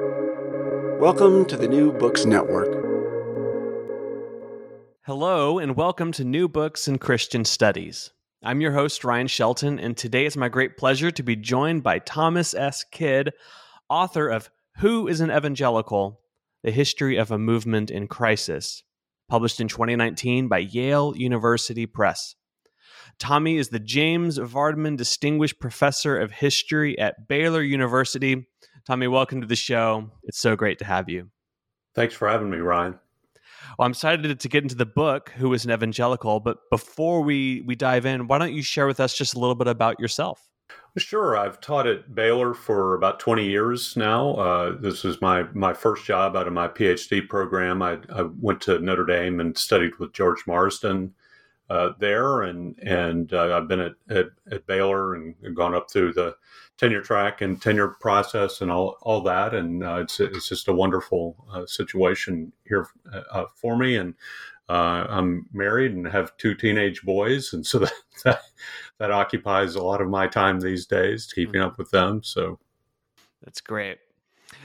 Welcome to the New Books Network. Hello, and welcome to New Books in Christian Studies. I'm your host, Ryan Shelton, and today it's my great pleasure to be joined by Thomas S. Kidd, author of Who is an Evangelical? The History of a Movement in Crisis, published in 2019 by Yale University Press. Tommy is the James Vardaman Distinguished Professor of History at Baylor University. Tommy, welcome to the show. It's so great to have you. Thanks for having me, Ryan. Well, I'm excited to get into the book, Who is an Evangelical? But before we, we dive in, why don't you share with us just a little bit about yourself? Sure. I've taught at Baylor for about 20 years now. Uh, this was my, my first job out of my PhD program. I, I went to Notre Dame and studied with George Marsden uh, there, and and uh, I've been at, at, at, Baylor and gone up through the tenure track and tenure process and all all that, and uh, it's it's just a wonderful uh, situation here uh, for me, and uh, I'm married and have two teenage boys, and so that, that, that occupies a lot of my time these days, keeping mm-hmm. up with them. So that's great.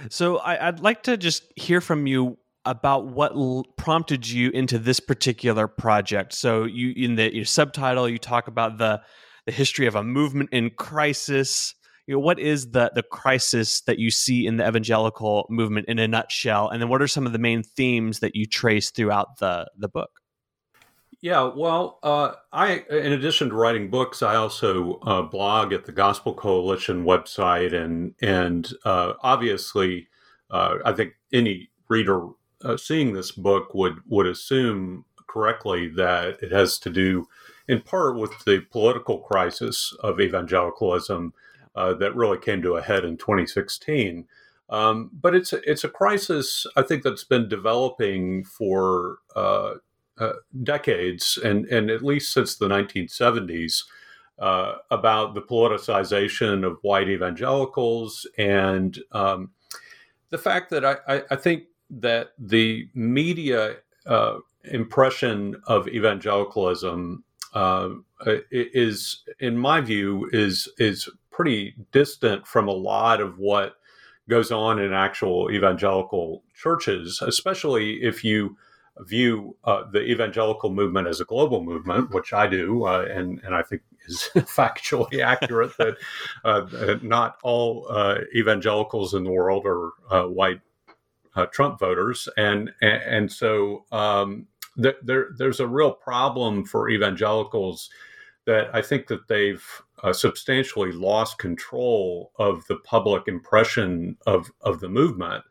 So I, I'd like to just hear from you about what l- prompted you into this particular project. So you in the your subtitle you talk about the the history of a movement in crisis. You know, what is the the crisis that you see in the evangelical movement in a nutshell, and then what are some of the main themes that you trace throughout the the book? Yeah, well, uh, I in addition to writing books, I also uh, blog at the Gospel Coalition website, and and uh, obviously, uh, I think any reader uh, seeing this book would would assume correctly that it has to do in part with the political crisis of evangelicalism uh, that really came to a head in 2016. Um, but it's a, it's a crisis I think that's been developing for uh, uh, decades and and at least since the 1970s. Uh, about the politicization of white evangelicals and um, the fact that I, I, I, think that the media uh, impression of evangelicalism is, in my view, is is pretty distant from a lot of what goes on in actual evangelical churches, especially if you view uh, the evangelical movement as a global movement, which I do, uh, and and I think is factually accurate that uh, not all uh, evangelicals in the world are uh, white uh, Trump voters, and and, and so um, th- there there's a real problem for evangelicals that I think that they've uh, substantially lost control of the public impression of of the movement,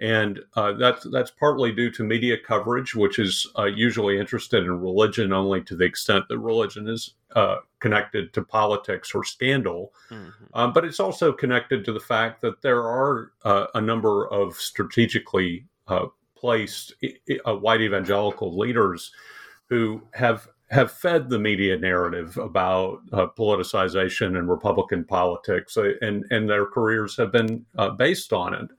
and uh, that's that's partly due to media coverage, which is uh, usually interested in religion only to the extent that religion is uh, connected to politics or scandal. Mm-hmm. Um, but it's also connected to the fact that there are uh, a number of strategically uh, placed uh, white evangelical leaders who have have fed the media narrative about uh, politicization and Republican politics, uh, and and their careers have been uh, based on it,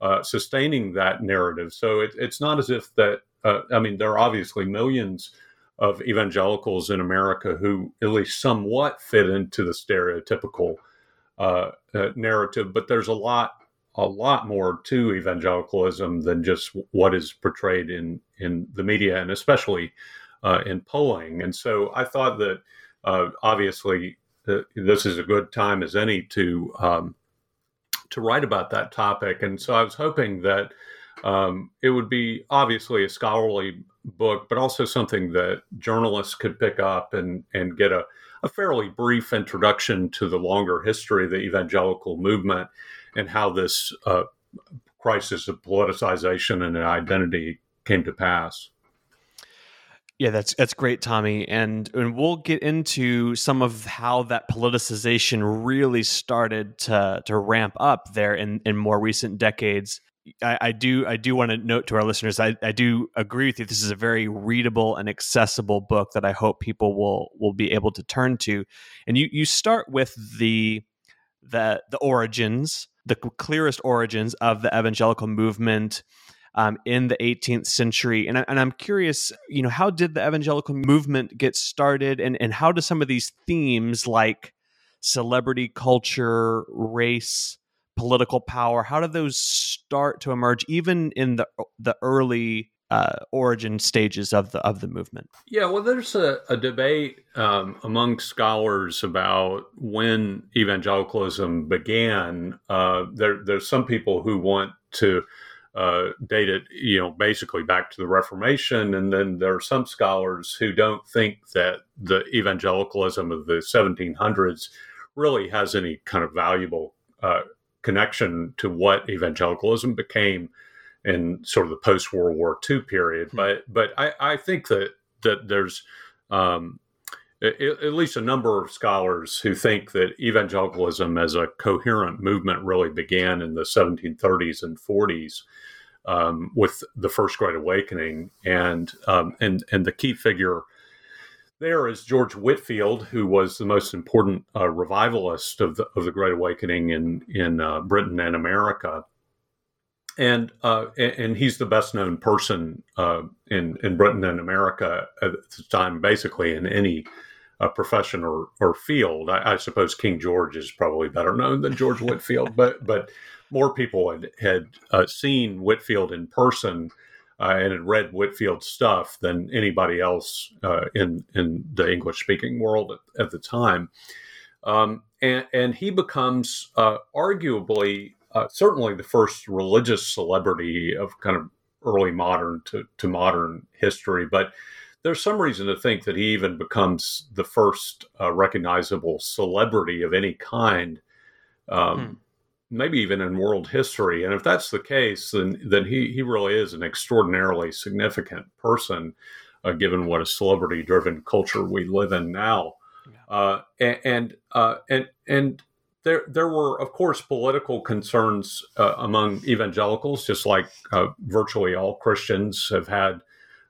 uh, sustaining that narrative. So it, it's not as if that. I mean, there are obviously millions of evangelicals in America who at least somewhat fit into the stereotypical uh, uh, narrative, but there's a lot, a lot more to evangelicalism than just what is portrayed in in the media and especially uh, in polling. And so I thought that uh, obviously uh, this is a good time as any to um, to write about that topic. And so I was hoping that um, it would be obviously a scholarly book, but also something that journalists could pick up and, and get a, a fairly brief introduction to the longer history of the evangelical movement and how this uh, crisis of politicization and identity came to pass. Yeah, that's that's great, Tommy, and and we'll get into some of how that politicization really started to to ramp up there in in more recent decades. I, I, do I do want to note to our listeners I, I do agree with you. This is a very readable and accessible book that I hope people will will be able to turn to. And you you start with the the the origins, the clearest origins of the evangelical movement um, in the 18th century. And, I, and I'm curious, you know, how did the evangelical movement get started, and and how do some of these themes like celebrity culture, race, political power? How did those start to emerge, even in the the early uh, origin stages of the of the movement? Yeah, well, there's a, a debate um, among scholars about when evangelicalism began. Uh, there, there's some people who want to uh, date it, you know, basically back to the Reformation, and then there are some scholars who don't think that the evangelicalism of the 1700s really has any kind of valuable uh, connection to what evangelicalism became in sort of the post World War II period. Mm-hmm. But but I, I think that that there's um, at, least a number of scholars who think that evangelicalism as a coherent movement really began in the 1730s and 40s. Um, with the First Great Awakening, and um, and and the key figure there is George Whitefield, who was the most important uh, revivalist of the of the Great Awakening in in uh, Britain and America and uh, and he's the best known person uh, in in Britain and America at the time, basically in any uh, profession or, or field. I, I, suppose King George is probably better known than George Whitefield, but but more people had had uh, seen Whitefield in person uh, and had read Whitefield's stuff than anybody else uh, in in the English speaking world at, at, the time. Um, and, and he becomes arguably uh, certainly the first religious celebrity of kind of early modern to, to modern history. But there's some reason to think that he even becomes the first uh, recognizable celebrity of any kind, um, hmm. maybe even in world history. And if that's the case, then then he he really is an extraordinarily significant person, uh, given what a celebrity-driven culture we live in now. Yeah. Uh, and and, uh, and and there there were of course political concerns uh, among evangelicals just like uh, virtually all christians have had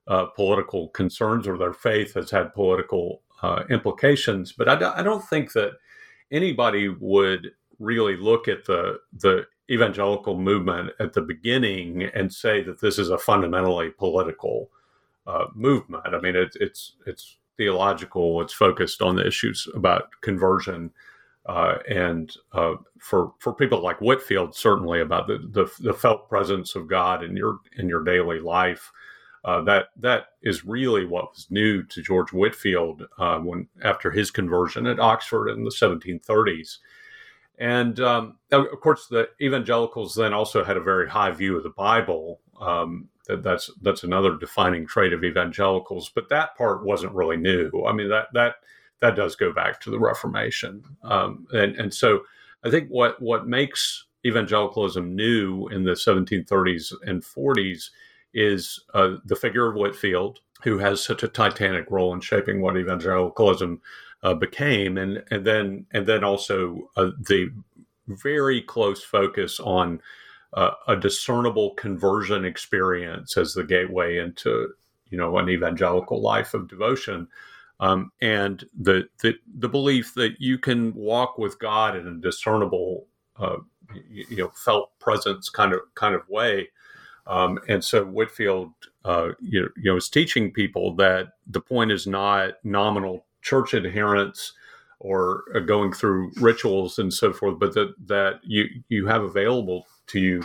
uh, political concerns or their faith has had political uh, implications. But I, I don't think that anybody would really look at the the evangelical movement at the beginning and say that this is a fundamentally political uh, movement. I mean it, it's it's theological. It's focused on the issues about conversion uh, and uh, for for people like Whitefield, certainly about the, the, the felt presence of God in your in your daily life. Uh, that that is really what was new to George Whitefield uh, when after his conversion at Oxford in the 1730s. And um, of course, the evangelicals then also had a very high view of the Bible. Um, that's that's another defining trait of evangelicals. But that part wasn't really new. I mean that that that does go back to the Reformation. Um, and, and so I think what, what makes evangelicalism new in the 1730s and 40s is uh, the figure of Whitefield, who has such a titanic role in shaping what evangelicalism uh, became, and and then and then also uh, the very close focus on uh, a discernible conversion experience as the gateway into you know an evangelical life of devotion um, and the, the the belief that you can walk with God in a discernible, uh, you, you, know, felt presence kind of kind of way. Um, and so Whitefield, uh, you, you know, is teaching people that the point is not nominal church adherence or uh, going through rituals and so forth, but that that you you have available to you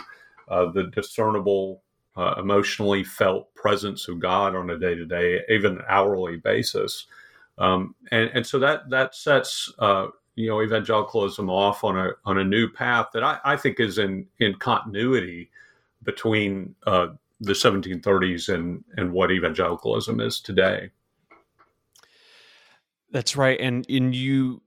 uh, the discernible, uh, emotionally felt presence of God on a day to day, even hourly basis. Um, and, and so that that sets uh, you know evangelicalism off on a on a new path that I, I think is in in continuity between uh, the 1730s and and what evangelicalism is today. That's right, and and you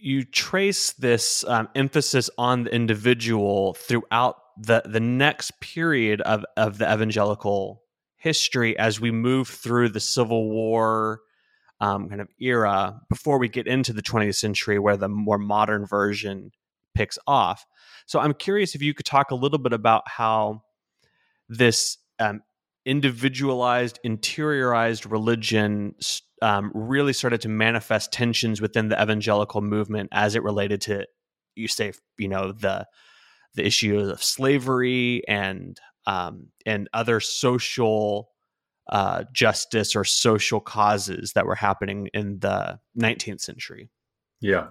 you trace this um, emphasis on the individual throughout the the next period of of the evangelical history as we move through the Civil War um, kind of era before we get into the 20th century where the more modern version picks off. So I'm curious if you could talk a little bit about how this um, individualized, interiorized religion um, really started to manifest tensions within the evangelical movement as it related to, you say, you know, the the issue of slavery and um, and other social uh, justice or social causes that were happening in the 19th century. Yeah.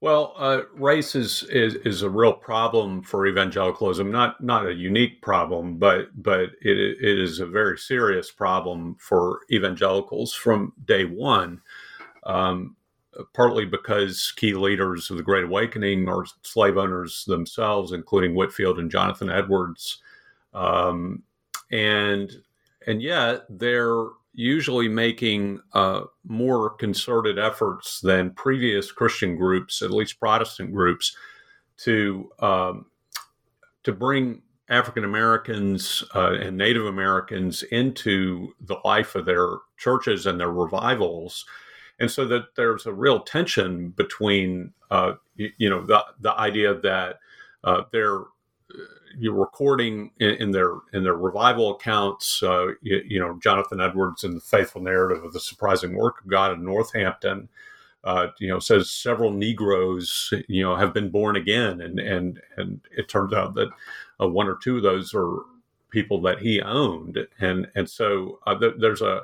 Well, uh, race is, is is a real problem for evangelicalism. Not not a unique problem, but but it it is a very serious problem for evangelicals from day one. Um, partly because key leaders of the Great Awakening are slave owners themselves, including Whitefield and Jonathan Edwards, um, and and yet they're usually making uh, more concerted efforts than previous Christian groups, at least Protestant groups, to um, to bring African Americans uh, and Native Americans into the life of their churches and their revivals, and so that there's a real tension between uh, you, you, know the the idea that uh they're uh, you're recording in, in, their in their revival accounts. Uh, you, you, know, Jonathan Edwards in the faithful narrative of the surprising work of God in Northampton. Uh, you know, says several Negroes, you know, have been born again, and and and it turns out that uh, one or two of those are people that he owned, and and so uh, th- there's a,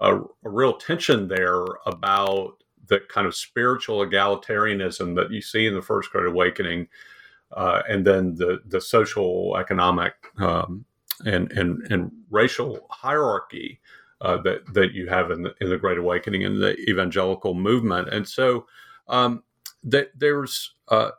a a real tension there about the kind of spiritual egalitarianism that you see in the First Great Awakening uh, and then the the social, economic, um, and and and racial hierarchy uh, that that you have in the in the Great Awakening and the evangelical movement, and so um, that there's uh,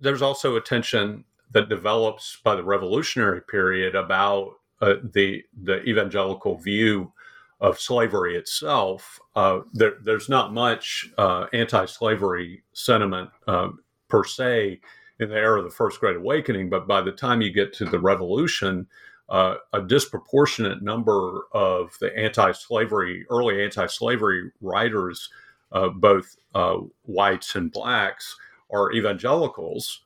there's also a tension that develops by the Revolutionary period about uh, the the evangelical view of slavery itself. Uh, there, there's not much uh, anti-slavery sentiment um, per se in the era of the First Great Awakening, but by the time you get to the Revolution, uh, a disproportionate number of the anti-slavery, early anti-slavery writers, uh, both uh, whites and blacks, are evangelicals,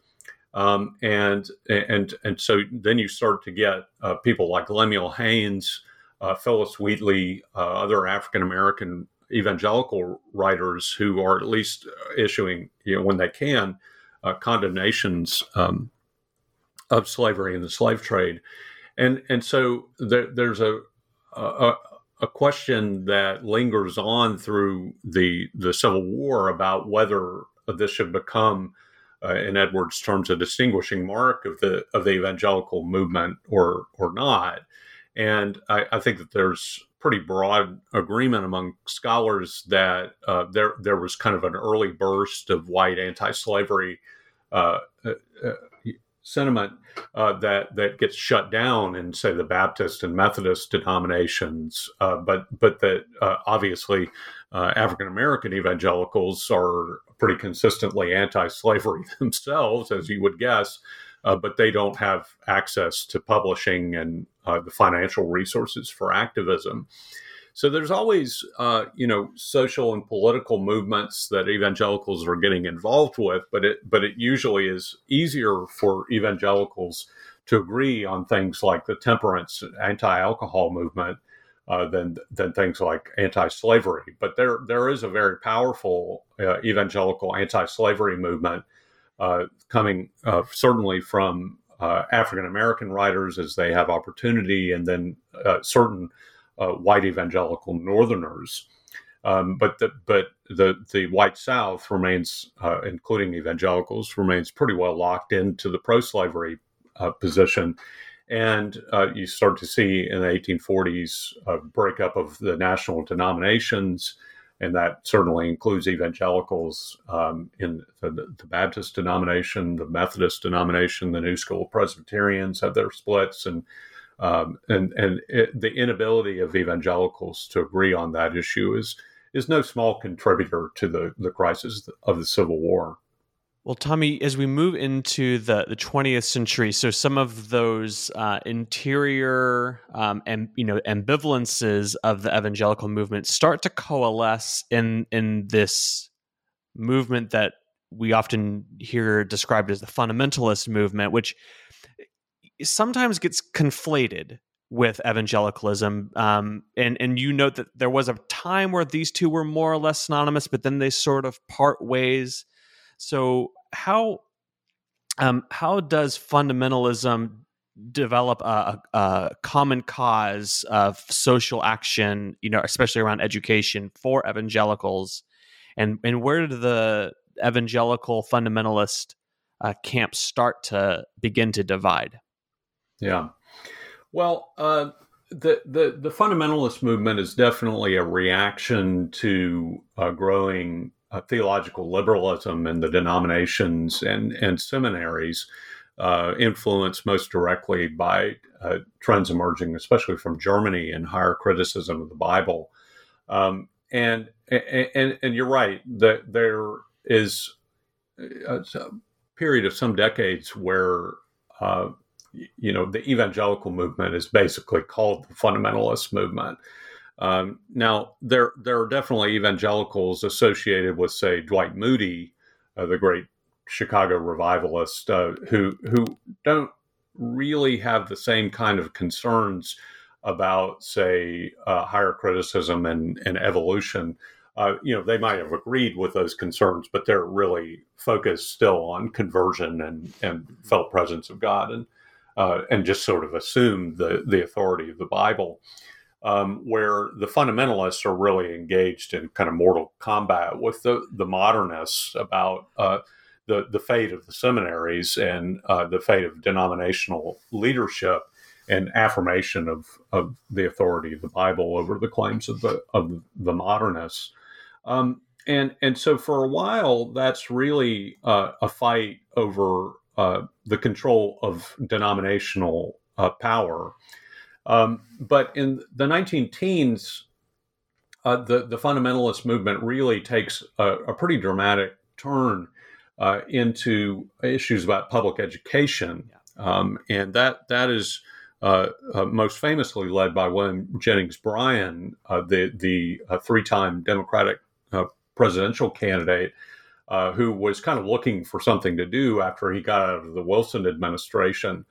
um, and and and so then you start to get uh, people like Lemuel Haynes, uh, Phillis Wheatley, uh, other African American evangelical writers who are at least issuing, you know, when they can, uh, condemnations um, of slavery and the slave trade, and and so there, there's a, a a question that lingers on through the the Civil War about whether this should become, uh, in Edwards' terms, a distinguishing mark of the of the evangelical movement or or not. And I, I think that there's pretty broad agreement among scholars that uh, there there was kind of an early burst of white anti-slavery uh, uh, uh, sentiment uh, that that gets shut down in say the Baptist and Methodist denominations, uh, but but that uh, obviously African American evangelicals are pretty consistently anti-slavery themselves, as you would guess, but they don't have access to publishing and the financial resources for activism. So there's always, uh, you know, social and political movements that evangelicals are getting involved with, but it but it usually is easier for evangelicals to agree on things like the temperance, anti-alcohol movement uh, than than things like anti-slavery. But there there is a very powerful uh, evangelical anti-slavery movement uh, coming uh, certainly from uh, African American writers as they have opportunity, and then uh, certain uh, white evangelical Northerners. Um, but the but the the white South remains, uh, including evangelicals, remains pretty well locked into the pro-slavery uh, position, and uh, you start to see in the 1840s a breakup of the national denominations, and that certainly includes evangelicals um, in the, the, Baptist denomination, the Methodist denomination, the New School Presbyterians have their splits, and um, and and it, the inability of evangelicals to agree on that issue is is no small contributor to the the crisis of the Civil War. Well, Tommy, as we move into the, the 20th century, so some of those uh, interior um, and you know ambivalences of the evangelical movement start to coalesce in in this movement that we often hear described as the fundamentalist movement, which sometimes gets conflated with evangelicalism. Um, and and you note that there was a time where these two were more or less synonymous, but then they sort of part ways. So how um, how does fundamentalism develop a, a, common cause of social action? You know, especially around education for evangelicals, and and where did the evangelical fundamentalist uh, camps start to begin to divide? Yeah. Well, uh, the, the the fundamentalist movement is definitely a reaction to uh, growing uh, theological liberalism in the denominations and and seminaries, uh, influenced most directly by uh, trends emerging, especially from Germany, and higher criticism of the Bible. Um, and, and and you're right that there is a, a, period of some decades where uh, you know the evangelical movement is basically called the fundamentalist movement. Um, now there there are definitely evangelicals associated with say Dwight Moody, uh, the great Chicago revivalist, uh, who who don't really have the same kind of concerns about say uh, higher criticism and, and evolution. Uh, you know, they might have agreed with those concerns, but they're really focused still on conversion and, and felt presence of God and uh, and just sort of assume the, the authority of the Bible. Um, where the fundamentalists are really engaged in kind of mortal combat with the, the modernists about uh, the, the fate of the seminaries and uh, the fate of denominational leadership and affirmation of, of the authority of the Bible over the claims of the of the modernists. Um, and and so for a while, that's really uh, a fight over uh, the control of denominational uh, power. Um, but in the 19 teens, uh, the, the fundamentalist movement really takes a, a pretty dramatic turn uh, into issues about public education. Um, and that that is uh, uh, most famously led by William Jennings Bryan, the, the three time Democratic presidential candidate uh, who was kind of looking for something to do after he got out of the Wilson administration,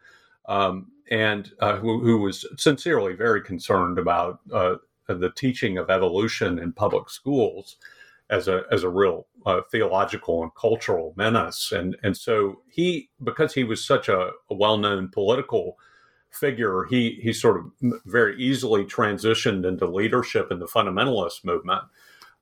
um, and uh, who, who, was sincerely very concerned about uh, the teaching of evolution in public schools as a as a real uh, theological and cultural menace. And and so he, because he was such a, a well known political figure, he he sort of very easily transitioned into leadership in the fundamentalist movement.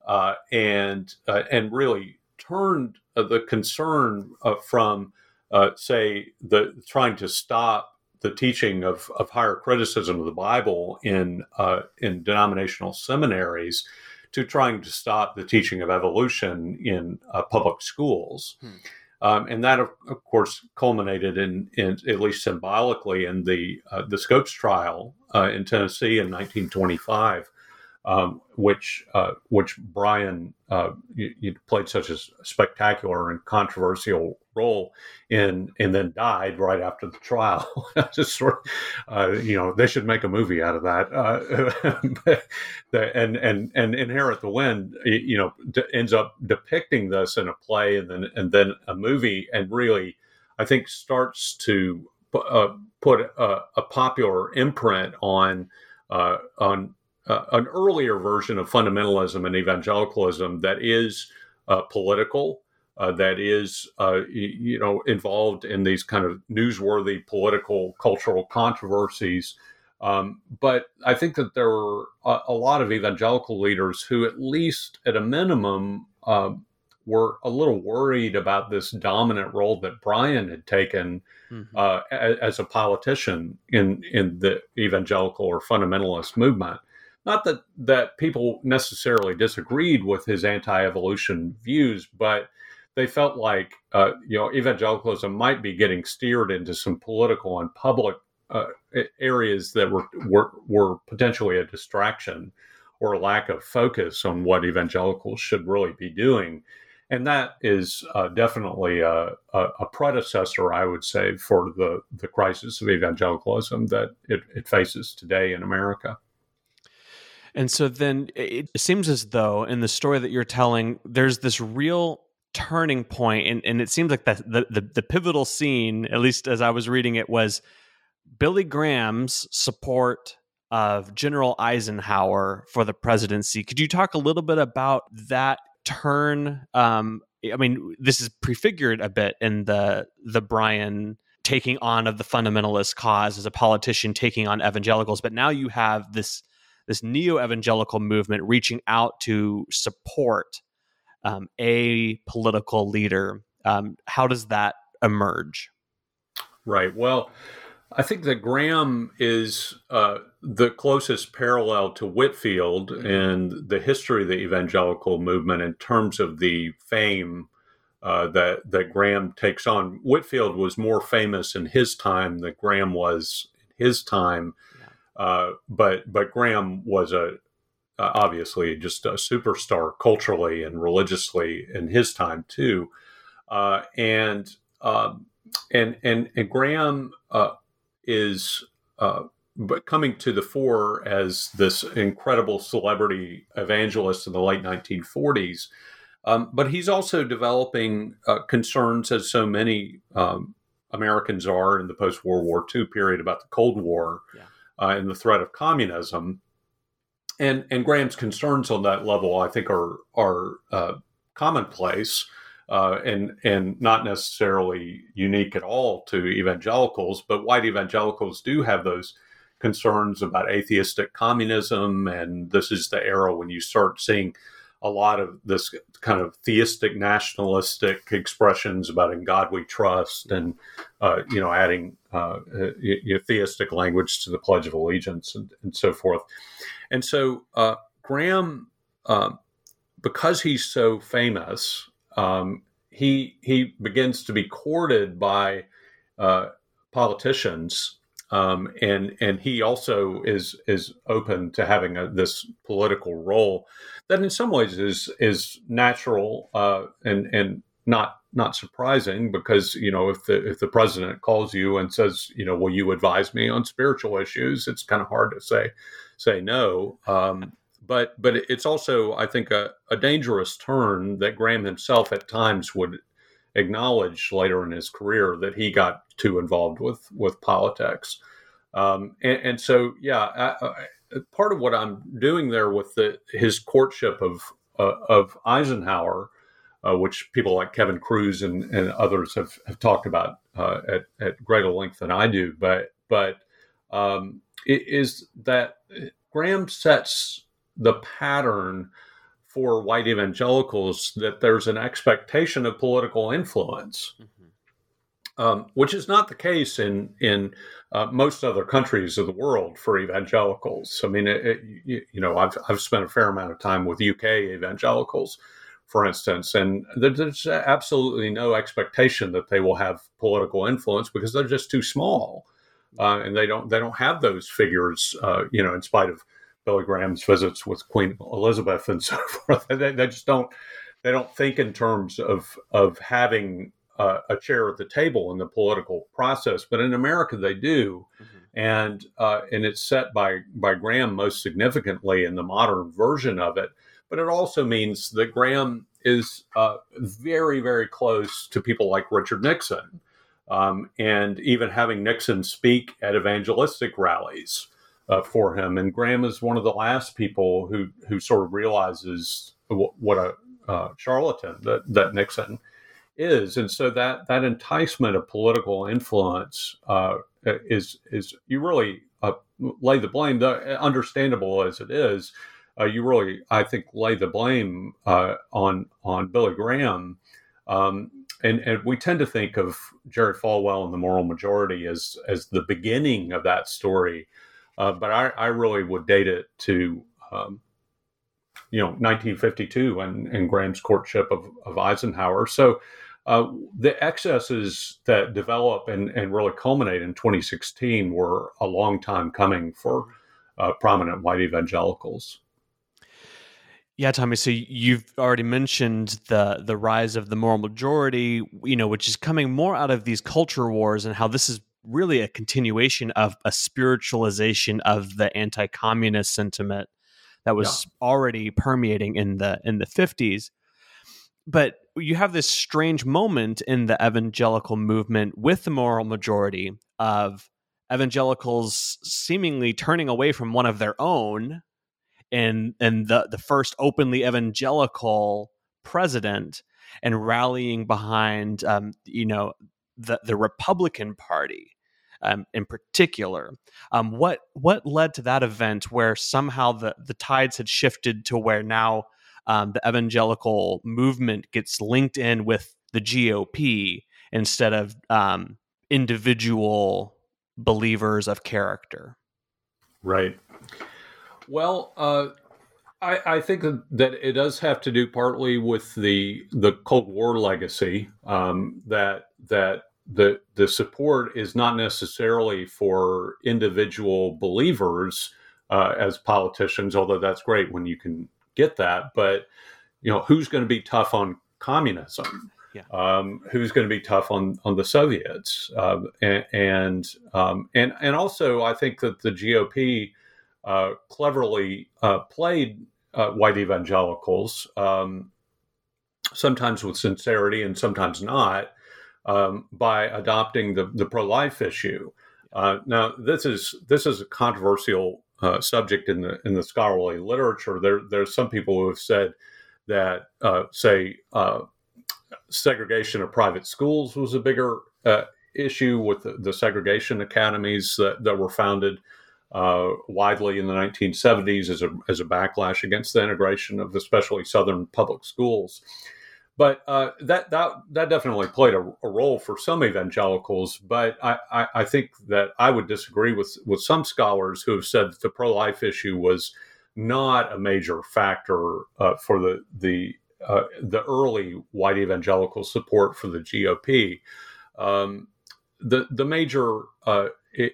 Uh, and uh, and really turned uh, the concern uh, from, uh, say, the trying to stop the teaching of, of higher criticism of the Bible in uh, in denominational seminaries to trying to stop the teaching of evolution in uh, public schools. Hmm. Um, and that, of, of, course, culminated in, in, at least symbolically, in the uh, the Scopes trial in Tennessee in 1925, um, which uh, which Bryan uh, you, you played such a spectacular and controversial role in, and then died right after the trial. Just sort of, uh, you know, they should make a movie out of that. Uh, and and and Inherit the Wind, you know, d- ends up depicting this in a play and then and then a movie, and really, I think starts to uh, put a, a, popular imprint on uh, on uh, an earlier version of fundamentalism and evangelicalism that is uh, political, uh, that is uh, you know involved in these kind of newsworthy political cultural controversies. Um, but I think that there were a, a, lot of evangelical leaders who, at least at a minimum, um, were a little worried about this dominant role that Bryan had taken mm-hmm. uh, as, as, a politician in in the evangelical or fundamentalist movement. Not that that people necessarily disagreed with his anti-evolution views, but they felt like uh, you know evangelicalism might be getting steered into some political and public uh, areas that were, were were potentially a distraction or a lack of focus on what evangelicals should really be doing. And that is uh, definitely a, a, a, predecessor, I would say, for the, the crisis of evangelicalism that it, it faces today in America. And so then it seems as though in the story that you're telling, there's this real turning point, and, and it seems like that the, the, the pivotal scene, at least as I was reading it, was Billy Graham's support of General Eisenhower for the presidency. Could you talk a little bit about that turn? Um, I mean, this is prefigured a bit in the the Bryan taking on of the fundamentalist cause as a politician taking on evangelicals, but now you have this this neo evangelical movement reaching out to support um, a political leader. Um, how does that emerge? Right. Well, I think that Graham is uh, the closest parallel to Whitefield in the history of the evangelical movement in terms of the fame uh, that that Graham takes on. Whitefield was more famous in his time than Graham was in his time. Uh, but but Graham was a uh, obviously just a superstar culturally and religiously in his time too, uh, and um, and and and Graham uh, is uh, but coming to the fore as this incredible celebrity evangelist in the late 1940s. Um, but he's also developing uh, concerns, as so many um, Americans are in the post World War II period, about the Cold War yeah. Uh, and the threat of communism. And and Graham's concerns on that level, I think, are are uh, commonplace uh, and and not necessarily unique at all to evangelicals, but white evangelicals do have those concerns about atheistic communism, and this is the era when you start seeing a lot of this kind of theistic nationalistic expressions about in God we trust, and uh, you know adding uh, theistic language to the Pledge of Allegiance and, and so forth, and so uh, Graham. Um, because he's so famous, um, he he begins to be courted by uh, politicians, um, and and he also is is open to having a, this political role that in some ways is is natural uh, and and not not surprising because you know if the if the president calls you and says you know will you advise me on spiritual issues? it's kind of hard to say say no um, but but it's also I think a, a dangerous turn that Graham himself at times would acknowledge later in his career that he got too involved with with politics, um, and, and, so yeah, I, I, part of what I'm doing there with the, his courtship of uh, of Eisenhower, uh, which people like Kevin Kruse and, and others have, have talked about uh, at, at greater length than I do, but but um, is that Graham sets the pattern for white evangelicals that there's an expectation of political influence, mm-hmm. Um, which is not the case in in uh, most other countries of the world for evangelicals. I mean, it, it, you, you, know, I've I've spent a fair amount of time with UK evangelicals, for instance, and there's absolutely no expectation that they will have political influence because they're just too small, uh, and they don't they don't have those figures. Uh, you know, in spite of Billy Graham's visits with Queen Elizabeth and so forth. They, they just don't they don't think in terms of of having uh, a chair at the table in the political process. But in America, they do, mm-hmm. and uh, and it's set by by Graham most significantly in the modern version of it. But it also means that Graham is uh, very very close to people like Richard Nixon. Um, and even having Nixon speak at evangelistic rallies uh, for him. And Graham is one of the last people who who sort of realizes what, what a uh, charlatan that that Nixon is, and so that that enticement of political influence uh, is is you really uh, lay the blame, the, understandable as it is. Uh, you really, I think, lay the blame uh, on on Billy Graham. Um, and, and we tend to think of Jerry Falwell and the moral majority as as the beginning of that story. Uh, but I, I, really would date it to, um, you know, 1952 and, and Graham's courtship of, of Eisenhower. So uh, the excesses that develop and, and really culminate in 2016 were a long time coming for uh, prominent white evangelicals. Yeah, Tommy. So you've already mentioned the the rise of the moral majority, you know, which is coming more out of these culture wars and how this is really a continuation of a spiritualization of the anti-communist sentiment that was yeah. already permeating in the in the 50s but you have this strange moment in the evangelical movement with the moral majority of evangelicals seemingly turning away from one of their own and and the the first openly evangelical president and rallying behind um, you know the the Republican Party um, in particular. Um, what what led to that event where somehow the the tides had shifted to where now um, the evangelical movement gets linked in with the GOP instead of um, individual believers of character. Right. Well, uh, I, I, think that it does have to do partly with the the Cold War legacy um, that that the the support is not necessarily for individual believers uh, as politicians, although that's great when you can get that. But you know, who's going to be tough on communism? Yeah. Um, who's going to be tough on on the Soviets? Uh, and and, um, and and also, I think that the GOP uh, cleverly uh, played uh, white evangelicals, um, sometimes with sincerity and sometimes not um, by adopting the, the pro life issue. Uh, now, this is this is a controversial uh, subject in the in the scholarly literature. There, there's some people who have said that, uh, say, uh, segregation of private schools was a bigger uh, issue with the, the, segregation academies that, that were founded uh, widely in the 1970s as a as a backlash against the integration of especially Southern public schools. But uh, that that that definitely played a, a, role for some evangelicals. But I, I, I, think that I would disagree with with some scholars who have said that the pro life issue was not a major factor uh, for the the uh, the early white evangelical support for the GOP. Um, the the major uh,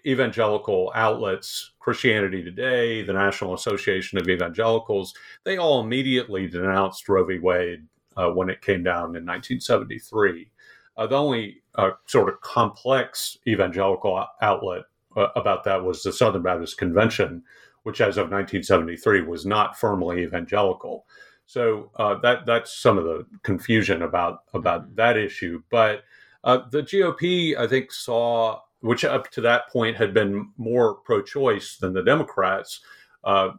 evangelical outlets, Christianity Today, the National Association of Evangelicals, they all immediately denounced Roe v. Wade uh, when it came down in 1973. Uh, the only uh, sort of complex evangelical outlet uh, about that was the Southern Baptist Convention, which as of 1973 was not firmly evangelical. So uh, that that's some of the confusion about about that issue. But uh, the GOP, I think, saw which up to that point had been more pro-choice than the Democrats uh,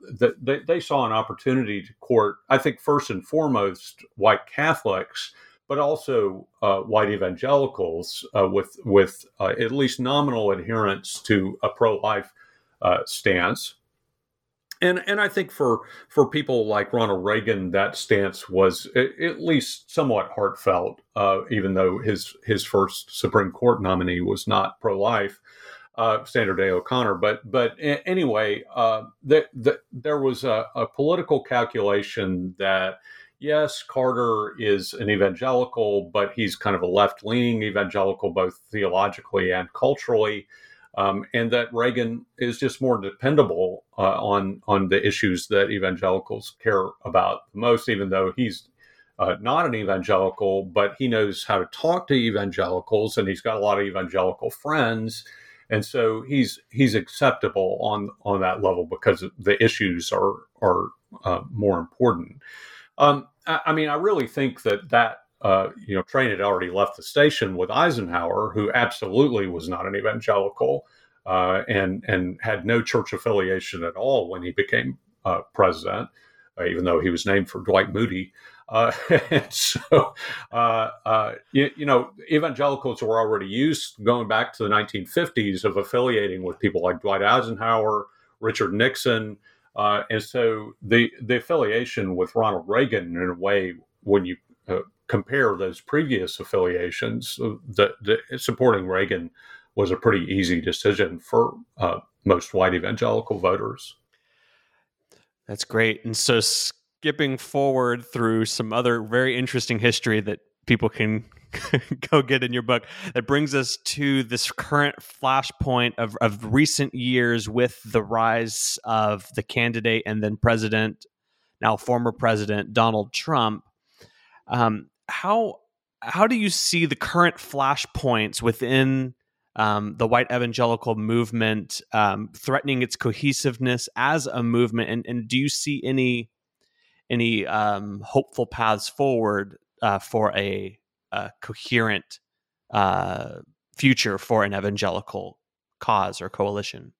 they, they, saw an opportunity to court, I think, first and foremost, white Catholics, but also uh, white evangelicals uh, with with uh, at least nominal adherence to a pro-life uh, stance. And and I think for for people like Ronald Reagan, that stance was at least somewhat heartfelt, uh, even though his his first Supreme Court nominee was not pro-life uh, Sandra Day O'Connor. But but anyway, uh, the, the, there was a, a, political calculation that yes, Carter is an evangelical, but he's kind of a left leaning evangelical, both theologically and culturally. Um, and that Reagan is just more dependable uh, on on the issues that evangelicals care about most, even though he's uh, not an evangelical, but he knows how to talk to evangelicals, and he's got a lot of evangelical friends and so he's he's acceptable on on that level because the issues are are uh, more important. Um, I, I, mean, I really think that that uh, you know train had already left the station with Eisenhower, who absolutely was not an evangelical uh, and and had no church affiliation at all when he became uh, president, uh, even though he was named for Dwight Moody. Uh, and so, uh, uh, you, you, know, evangelicals were already used going back to the 1950s of affiliating with people like Dwight Eisenhower, Richard Nixon. Uh, and so the, the affiliation with Ronald Reagan, in a way, when you uh, compare those previous affiliations, the, the, supporting Reagan was a pretty easy decision for most white evangelical voters. That's great. And so skipping forward through some other very interesting history that people can go get in your book that brings us to this current flashpoint of, of recent years with the rise of the candidate and then president now former president donald trump. Um, how how do you see the current flashpoints within um, the white evangelical movement um, threatening its cohesiveness as a movement? And, and do you see any any um, hopeful paths forward uh, for a, a coherent uh, future for an evangelical cause or coalition.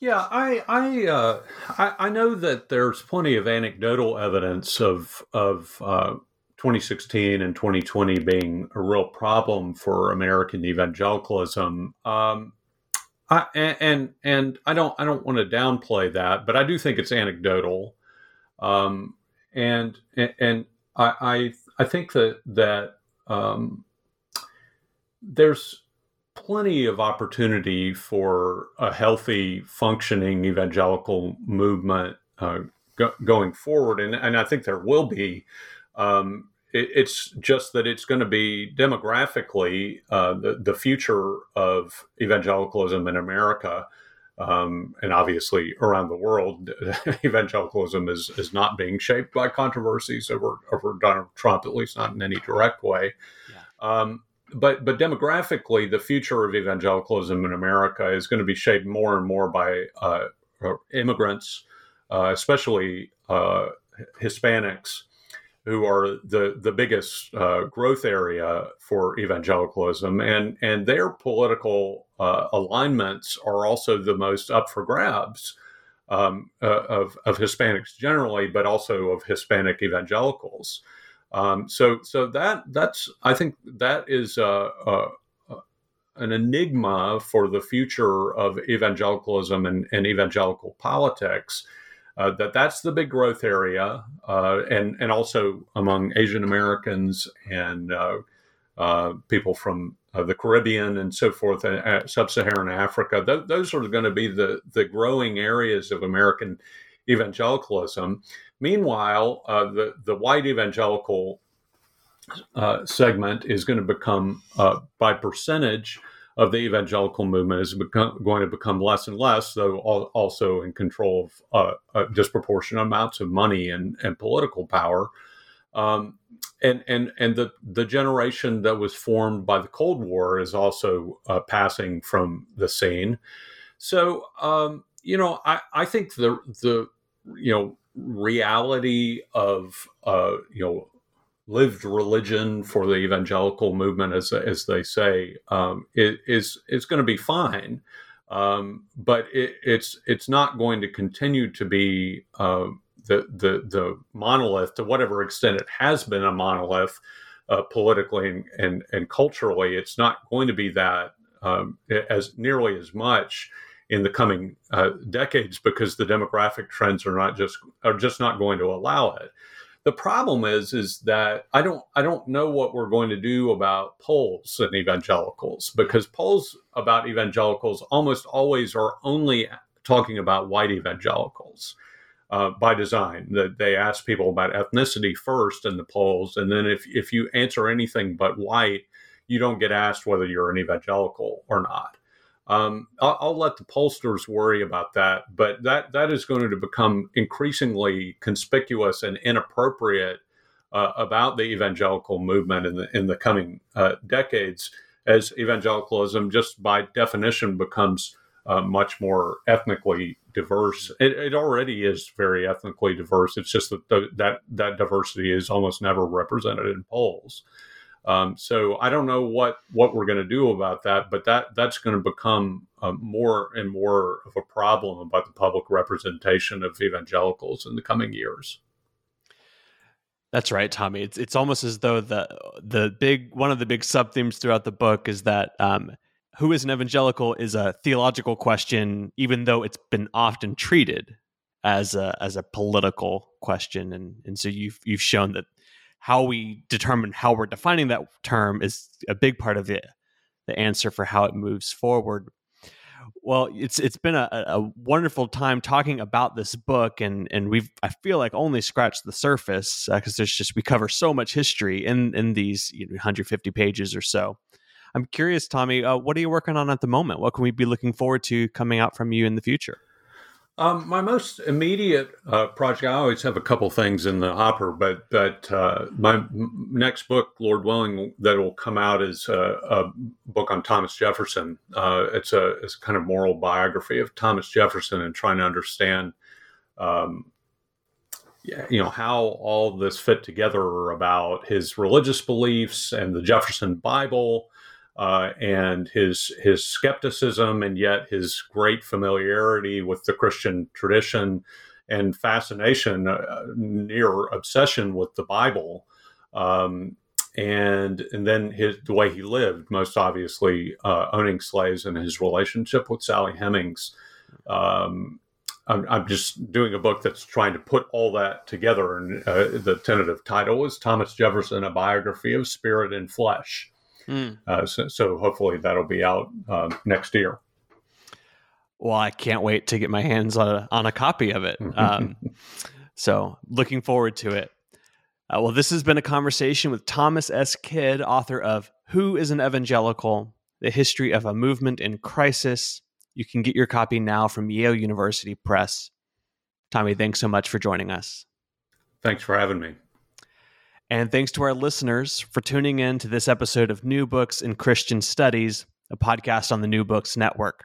Yeah, I I, uh, I, I know that there's plenty of anecdotal evidence of of uh, 2016 and 2020 being a real problem for American evangelicalism. Um, I, and and I don't I don't want to downplay that, but I do think it's anecdotal. Um, and and I I, I think that that um, there's plenty of opportunity for a healthy, functioning evangelical movement uh, go- going forward, and and I think there will be. Um, it, it's just that it's going to be demographically uh, the the future of evangelicalism in America. Um, and obviously around the world, evangelicalism is, is not being shaped by controversies over, over Donald Trump, at least not in any direct way. Yeah. Um, but but demographically, the future of evangelicalism in America is going to be shaped more and more by uh, uh immigrants, uh, especially uh, Hispanics, who are the the biggest uh, growth area for evangelicalism, and and their political uh, alignments are also the most up for grabs. Um, of, of Hispanics generally, but also of Hispanic evangelicals. Um, so so that that's I think that is uh, uh, an enigma for the future of evangelicalism and, and evangelical politics. Uh, that that's the big growth area, uh, and and also among Asian Americans and uh, uh, people from the Caribbean and so forth, and sub-Saharan Africa. Th- those are going to be the the growing areas of American evangelicalism. Meanwhile, uh, the the white evangelical uh, segment is going to become, uh, by percentage of the evangelical movement, is become, going to become less and less, though also in control of uh, disproportionate amounts of money and, and political power. Um, and and and the the generation that was formed by the Cold War is also uh, passing from the scene. So um, you know, I, I think the the you know reality of uh, you know lived religion for the evangelical movement, as as they say, um, is going to be fine, um, but it, it's it's not going to continue to be uh, the the the monolith to whatever extent it has been a monolith uh, politically and, and, and culturally. It's not going to be that um, as nearly as much in the coming uh, decades because the demographic trends are not just are just not going to allow it. The problem is is that I don't I don't know what we're going to do about polls and evangelicals because polls about evangelicals almost always are only talking about white evangelicals. Uh, by design, that they ask people about ethnicity first in the polls, and then if if you answer anything but white, you don't get asked whether you're an evangelical or not. Um, I'll, I'll, let the pollsters worry about that, but that that is going to become increasingly conspicuous and inappropriate uh, about the evangelical movement in the in the coming uh, decades, as evangelicalism just by definition becomes uh, much more ethnically diverse. It, it, already is very ethnically diverse. It's just that the, that that diversity is almost never represented in polls. Um, so I don't know what what we're going to do about that, but that that's going to become uh, more and more of a problem about the public representation of evangelicals in the coming years. That's right, Tommy. It's it's almost as though the the big one of the big sub themes throughout the book is that um, who is an evangelical is a theological question, even though it's been often treated as a as a political question, and and so you've you've shown that how we determine how we're defining that term is a big part of the the answer for how it moves forward. Well, it's it's been a, a wonderful time talking about this book, and and we've I feel like only scratched the surface because uh, there's just we cover so much history in in these you know, 150 pages or so. I'm curious, Tommy, uh, what are you working on at the moment? What can we be looking forward to coming out from you in the future? Um, my most immediate uh, project, I always have a couple things in the hopper, but but uh, my m- next book, Lord willing, that will come out is a, a book on Thomas Jefferson. Uh, it's a it's a kind of moral biography of Thomas Jefferson and trying to understand, um, you know, how all this fit together about his religious beliefs and the Jefferson Bible uh, and his his skepticism and yet his great familiarity with the Christian tradition and fascination, uh, near obsession with the Bible, um, and and then his the way he lived, most obviously uh, owning slaves and his relationship with Sally Hemings. Um, I'm, I'm, just doing a book that's trying to put all that together. And uh, the tentative title is Thomas Jefferson: A Biography of Spirit and Flesh. Mm. Uh, so, so, hopefully that'll be out uh, next year. Well, I can't wait to get my hands on a, on a copy of it. Um, so, looking forward to it. Uh, well, this has been a conversation with Thomas S. Kidd, author of Who is an Evangelical? The History of a Movement in Crisis. You can get your copy now from Yale University Press. Tommy, thanks so much for joining us. Thanks for having me. And thanks to our listeners for tuning in to this episode of New Books in Christian Studies, a podcast on the New Books Network.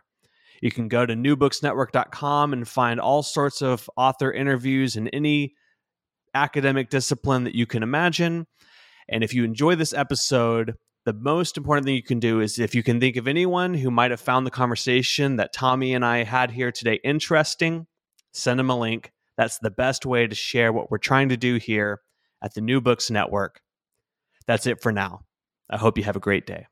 You can go to newbooksnetwork.com and find all sorts of author interviews in any academic discipline that you can imagine. And if you enjoy this episode, the most important thing you can do is if you can think of anyone who might have found the conversation that Tommy and I had here today interesting, send them a link. That's the best way to share what we're trying to do here at the New Books Network. That's it for now. I hope you have a great day.